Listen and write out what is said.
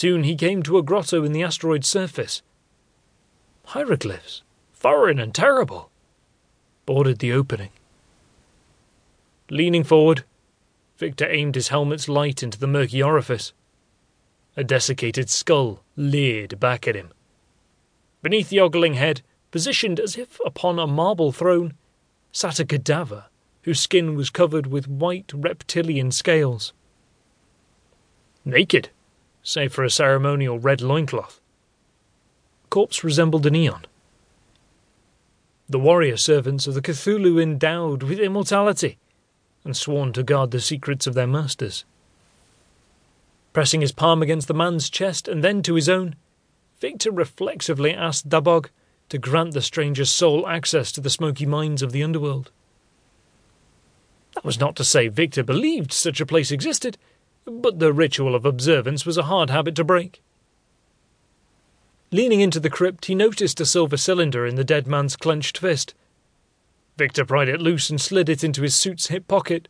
Soon he came to a grotto in the asteroid's surface. Hieroglyphs, foreign and terrible, bordered the opening. Leaning forward, Victor aimed his helmet's light into the murky orifice. A desiccated skull leered back at him. Beneath the ogling head, positioned as if upon a marble throne, sat a cadaver whose skin was covered with white reptilian scales. Naked, save for a ceremonial red loincloth. Corpse resembled an eon. The warrior servants of the Cthulhu endowed with immortality and sworn to guard the secrets of their masters. Pressing his palm against the man's chest and then to his own, Victor reflexively asked Dabog to grant the stranger's soul access to the smoky mines of the underworld. That was not to say Victor believed such a place existed, but the ritual of observance was a hard habit to break. Leaning into the crypt, he noticed a silver cylinder in the dead man's clenched fist. Victor pried it loose and slid it into his suit's hip pocket.